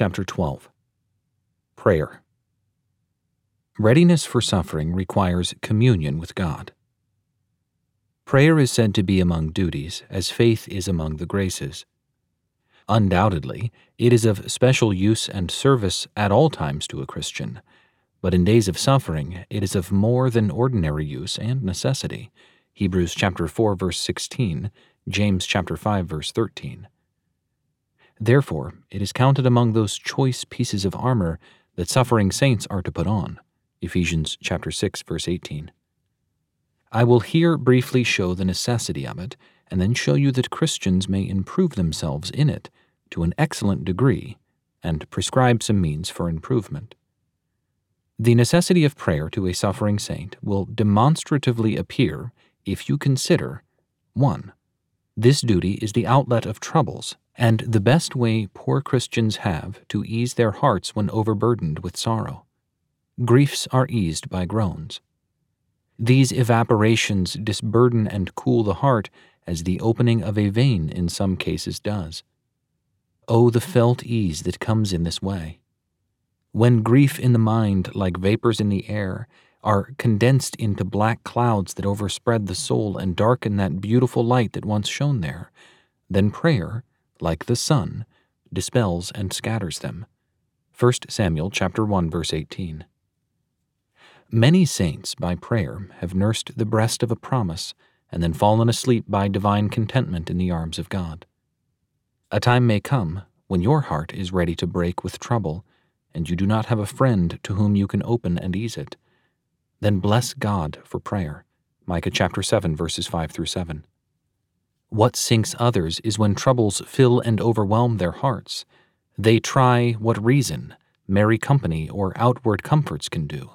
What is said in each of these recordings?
chapter 12 Prayer Readiness for suffering requires communion with God. Prayer is said to be among duties, as faith is among the graces. Undoubtedly, it is of special use and service at all times to a Christian, but in days of suffering it is of more than ordinary use and necessity. Hebrews chapter 4 verse 16, James chapter 5 verse 13. Therefore, it is counted among those choice pieces of armor that suffering saints are to put on. Ephesians chapter 6 verse 18. I will here briefly show the necessity of it, and then show you that Christians may improve themselves in it to an excellent degree, and prescribe some means for improvement. The necessity of prayer to a suffering saint will demonstratively appear if you consider 1. This duty is the outlet of troubles and the best way poor Christians have to ease their hearts when overburdened with sorrow. Griefs are eased by groans. These evaporations disburden and cool the heart as the opening of a vein in some cases does. Oh, the felt ease that comes in this way! When grief in the mind, like vapors in the air, are condensed into black clouds that overspread the soul and darken that beautiful light that once shone there, then prayer, like the sun, dispels and scatters them. 1 Samuel chapter 1 verse 18. Many saints by prayer have nursed the breast of a promise and then fallen asleep by divine contentment in the arms of God. A time may come when your heart is ready to break with trouble and you do not have a friend to whom you can open and ease it. Then bless God for prayer. Micah chapter 7 verses 5 through 7. What sinks others is when troubles fill and overwhelm their hearts. They try what reason, merry company, or outward comforts can do.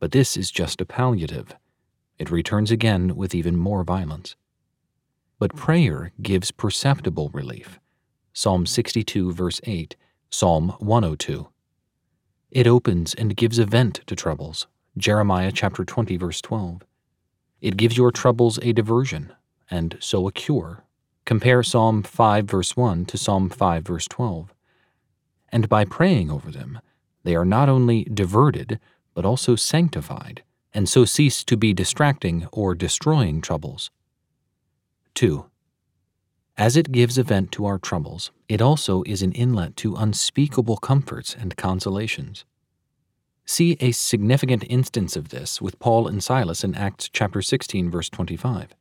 But this is just a palliative. It returns again with even more violence. But prayer gives perceptible relief. Psalm 62, verse 8, Psalm 102. It opens and gives a vent to troubles. Jeremiah chapter 20, verse 12. It gives your troubles a diversion, and so a cure. Compare Psalm 5 verse 1 to Psalm 5 verse 12. And by praying over them, they are not only diverted, but also sanctified, and so cease to be distracting or destroying troubles. 2. As it gives vent to our troubles, it also is an inlet to unspeakable comforts and consolations. See a significant instance of this with Paul and Silas in Acts chapter 16 verse 25.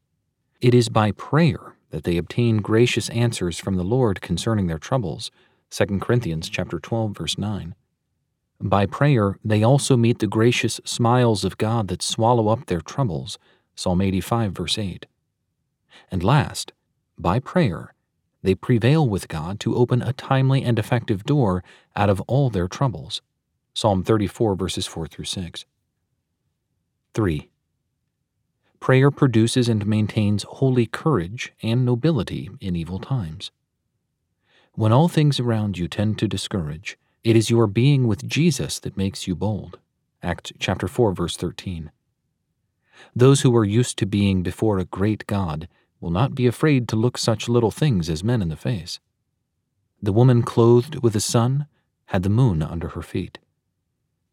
It is by prayer that they obtain gracious answers from the Lord concerning their troubles. 2 Corinthians chapter 12 verse 9. By prayer they also meet the gracious smiles of God that swallow up their troubles. Psalm 85 verse 8. And last, by prayer they prevail with God to open a timely and effective door out of all their troubles. Psalm 34 verses 4 through 6. 3. Prayer produces and maintains holy courage and nobility in evil times. When all things around you tend to discourage, it is your being with Jesus that makes you bold. Acts chapter 4 verse 13. Those who are used to being before a great God will not be afraid to look such little things as men in the face. The woman clothed with the sun had the moon under her feet.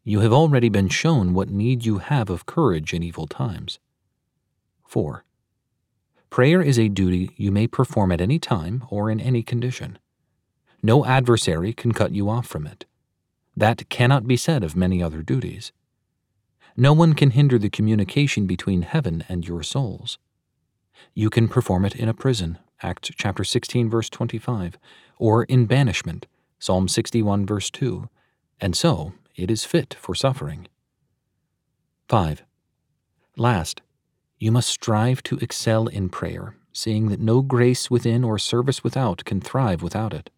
You have already been shown what need you have of courage in evil times. 4. Prayer is a duty you may perform at any time or in any condition. No adversary can cut you off from it. That cannot be said of many other duties. No one can hinder the communication between heaven and your souls. You can perform it in a prison, Acts chapter 16 verse 25, or in banishment, Psalm 61 verse 2, and so it is fit for suffering. 5. Last, you must strive to excel in prayer, seeing that no grace within or service without can thrive without it.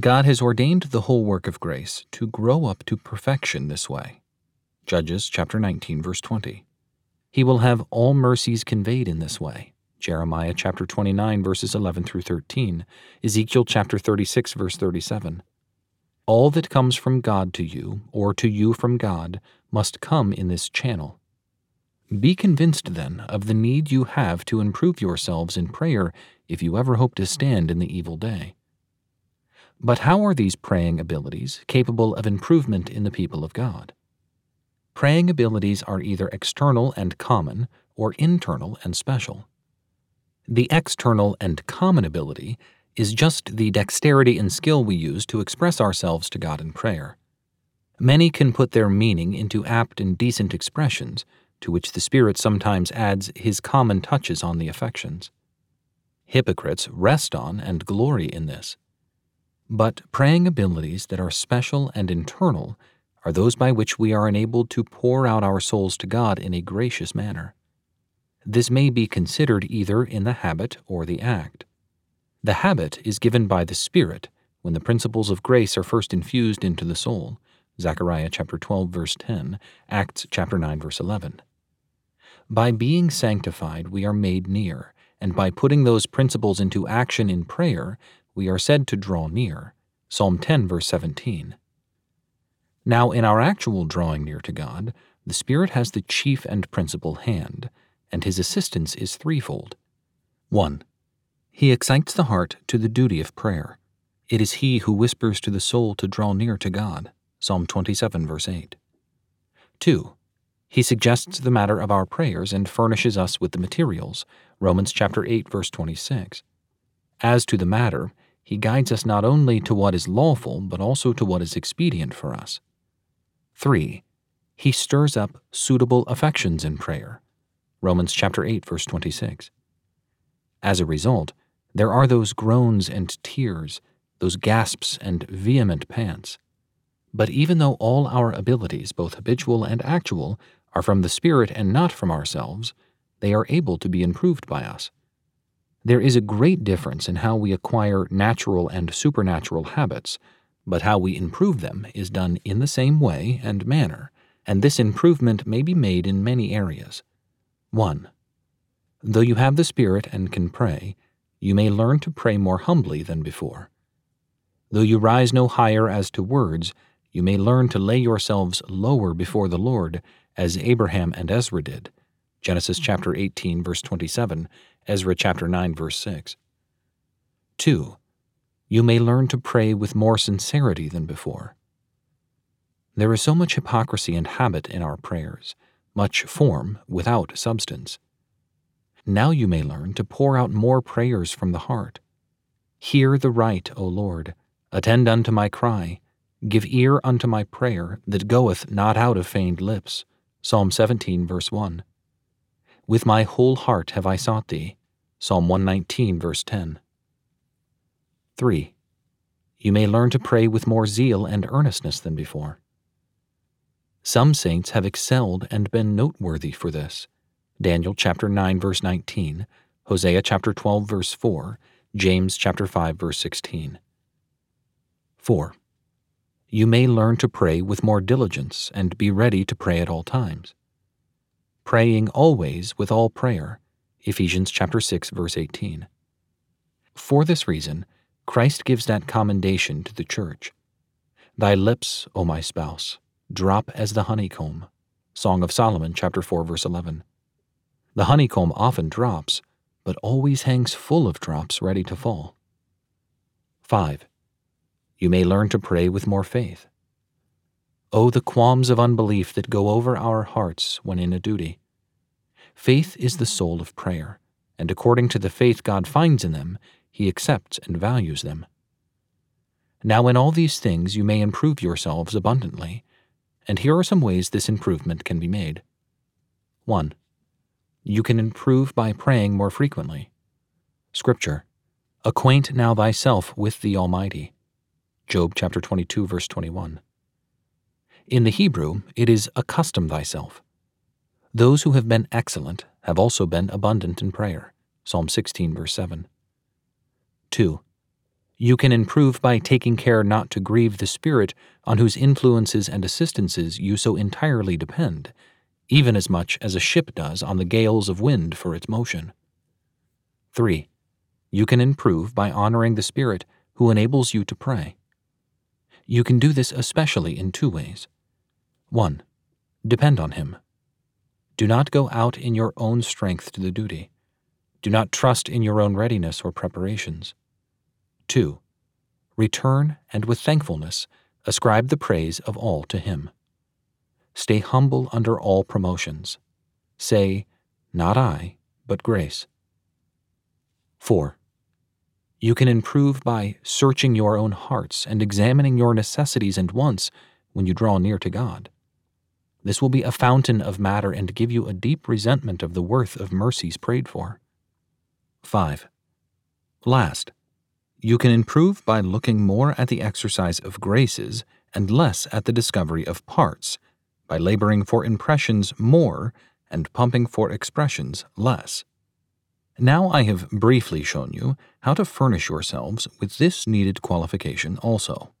God has ordained the whole work of grace to grow up to perfection this way. Judges chapter 19 verse 20. He will have all mercies conveyed in this way. Jeremiah chapter 29 verses 11 through 13, Ezekiel chapter 36 verse 37. All that comes from God to you, or to you from God, must come in this channel. Be convinced, then, of the need you have to improve yourselves in prayer if you ever hope to stand in the evil day. But how are these praying abilities capable of improvement in the people of God? Praying abilities are either external and common or internal and special. The external and common ability is just the dexterity and skill we use to express ourselves to God in prayer. Many can put their meaning into apt and decent expressions, to which the Spirit sometimes adds his common touches on the affections. Hypocrites rest on and glory in this. But praying abilities that are special and internal are those by which we are enabled to pour out our souls to God in a gracious manner. This may be considered either in the habit or the act. The habit is given by the Spirit when the principles of grace are first infused into the soul. Zechariah chapter 12 verse 10, Acts chapter 9 verse 11. By being sanctified we are made near, and by putting those principles into action in prayer, we are said to draw near. Psalm 10 verse 17. Now in our actual drawing near to God, the Spirit has the chief and principal hand, and his assistance is threefold. 1. He excites the heart to the duty of prayer. It is he who whispers to the soul to draw near to God. Psalm 27, verse 8. 2. He suggests the matter of our prayers and furnishes us with the materials. Romans chapter 8, verse 26. As to the matter, he guides us not only to what is lawful, but also to what is expedient for us. 3. He stirs up suitable affections in prayer. Romans chapter 8, verse 26. As a result, there are those groans and tears, those gasps and vehement pants. But even though all our abilities, both habitual and actual, are from the Spirit and not from ourselves, they are able to be improved by us. There is a great difference in how we acquire natural and supernatural habits, but how we improve them is done in the same way and manner, and this improvement may be made in many areas. 1. Though you have the Spirit and can pray, you may learn to pray more humbly than before. Though you rise no higher as to words, you may learn to lay yourselves lower before the Lord, as Abraham and Ezra did. Genesis mm-hmm. chapter 18, verse 27, Ezra chapter 9, verse 6. 2. You may learn to pray with more sincerity than before. There is so much hypocrisy and habit in our prayers, much form without substance. Now you may learn to pour out more prayers from the heart. Hear the right, O Lord. Attend unto my cry. Give ear unto my prayer that goeth not out of feigned lips. Psalm 17, verse 1. With my whole heart have I sought thee. Psalm 119, verse 10. 3. You may learn to pray with more zeal and earnestness than before. Some saints have excelled and been noteworthy for this. Daniel chapter 9 verse 19, Hosea chapter 12 verse 4, James chapter 5 verse 16. 4. You may learn to pray with more diligence and be ready to pray at all times. Praying always with all prayer. Ephesians chapter 6 verse 18. For this reason, Christ gives that commendation to the church. Thy lips, O my spouse, drop as the honeycomb. Song of Solomon chapter 4 verse 11. The honeycomb often drops, but always hangs full of drops ready to fall. 5. You may learn to pray with more faith. Oh, the qualms of unbelief that go over our hearts when in a duty. Faith is the soul of prayer, and according to the faith God finds in them, He accepts and values them. Now, in all these things you may improve yourselves abundantly, and here are some ways this improvement can be made. 1. You can improve by praying more frequently. Scripture Acquaint now thyself with the Almighty. Job chapter 22 verse 21. In the Hebrew, it is accustom thyself. Those who have been excellent have also been abundant in prayer. Psalm 16 verse 7. 2. You can improve by taking care not to grieve the Spirit on whose influences and assistances you so entirely depend even as much as a ship does on the gales of wind for its motion. 3. You can improve by honoring the Spirit who enables you to pray. You can do this especially in two ways. 1. Depend on Him. Do not go out in your own strength to the duty. Do not trust in your own readiness or preparations. 2. return and with thankfulness ascribe the praise of all to Him. Stay humble under all promotions. Say, Not I, but grace. 4. You can improve by searching your own hearts and examining your necessities and wants when you draw near to God. This will be a fountain of matter and give you a deep resentment of the worth of mercies prayed for. 5. Last, you can improve by looking more at the exercise of graces and less at the discovery of parts, by laboring for impressions more and pumping for expressions less. Now I have briefly shown you how to furnish yourselves with this needed qualification also.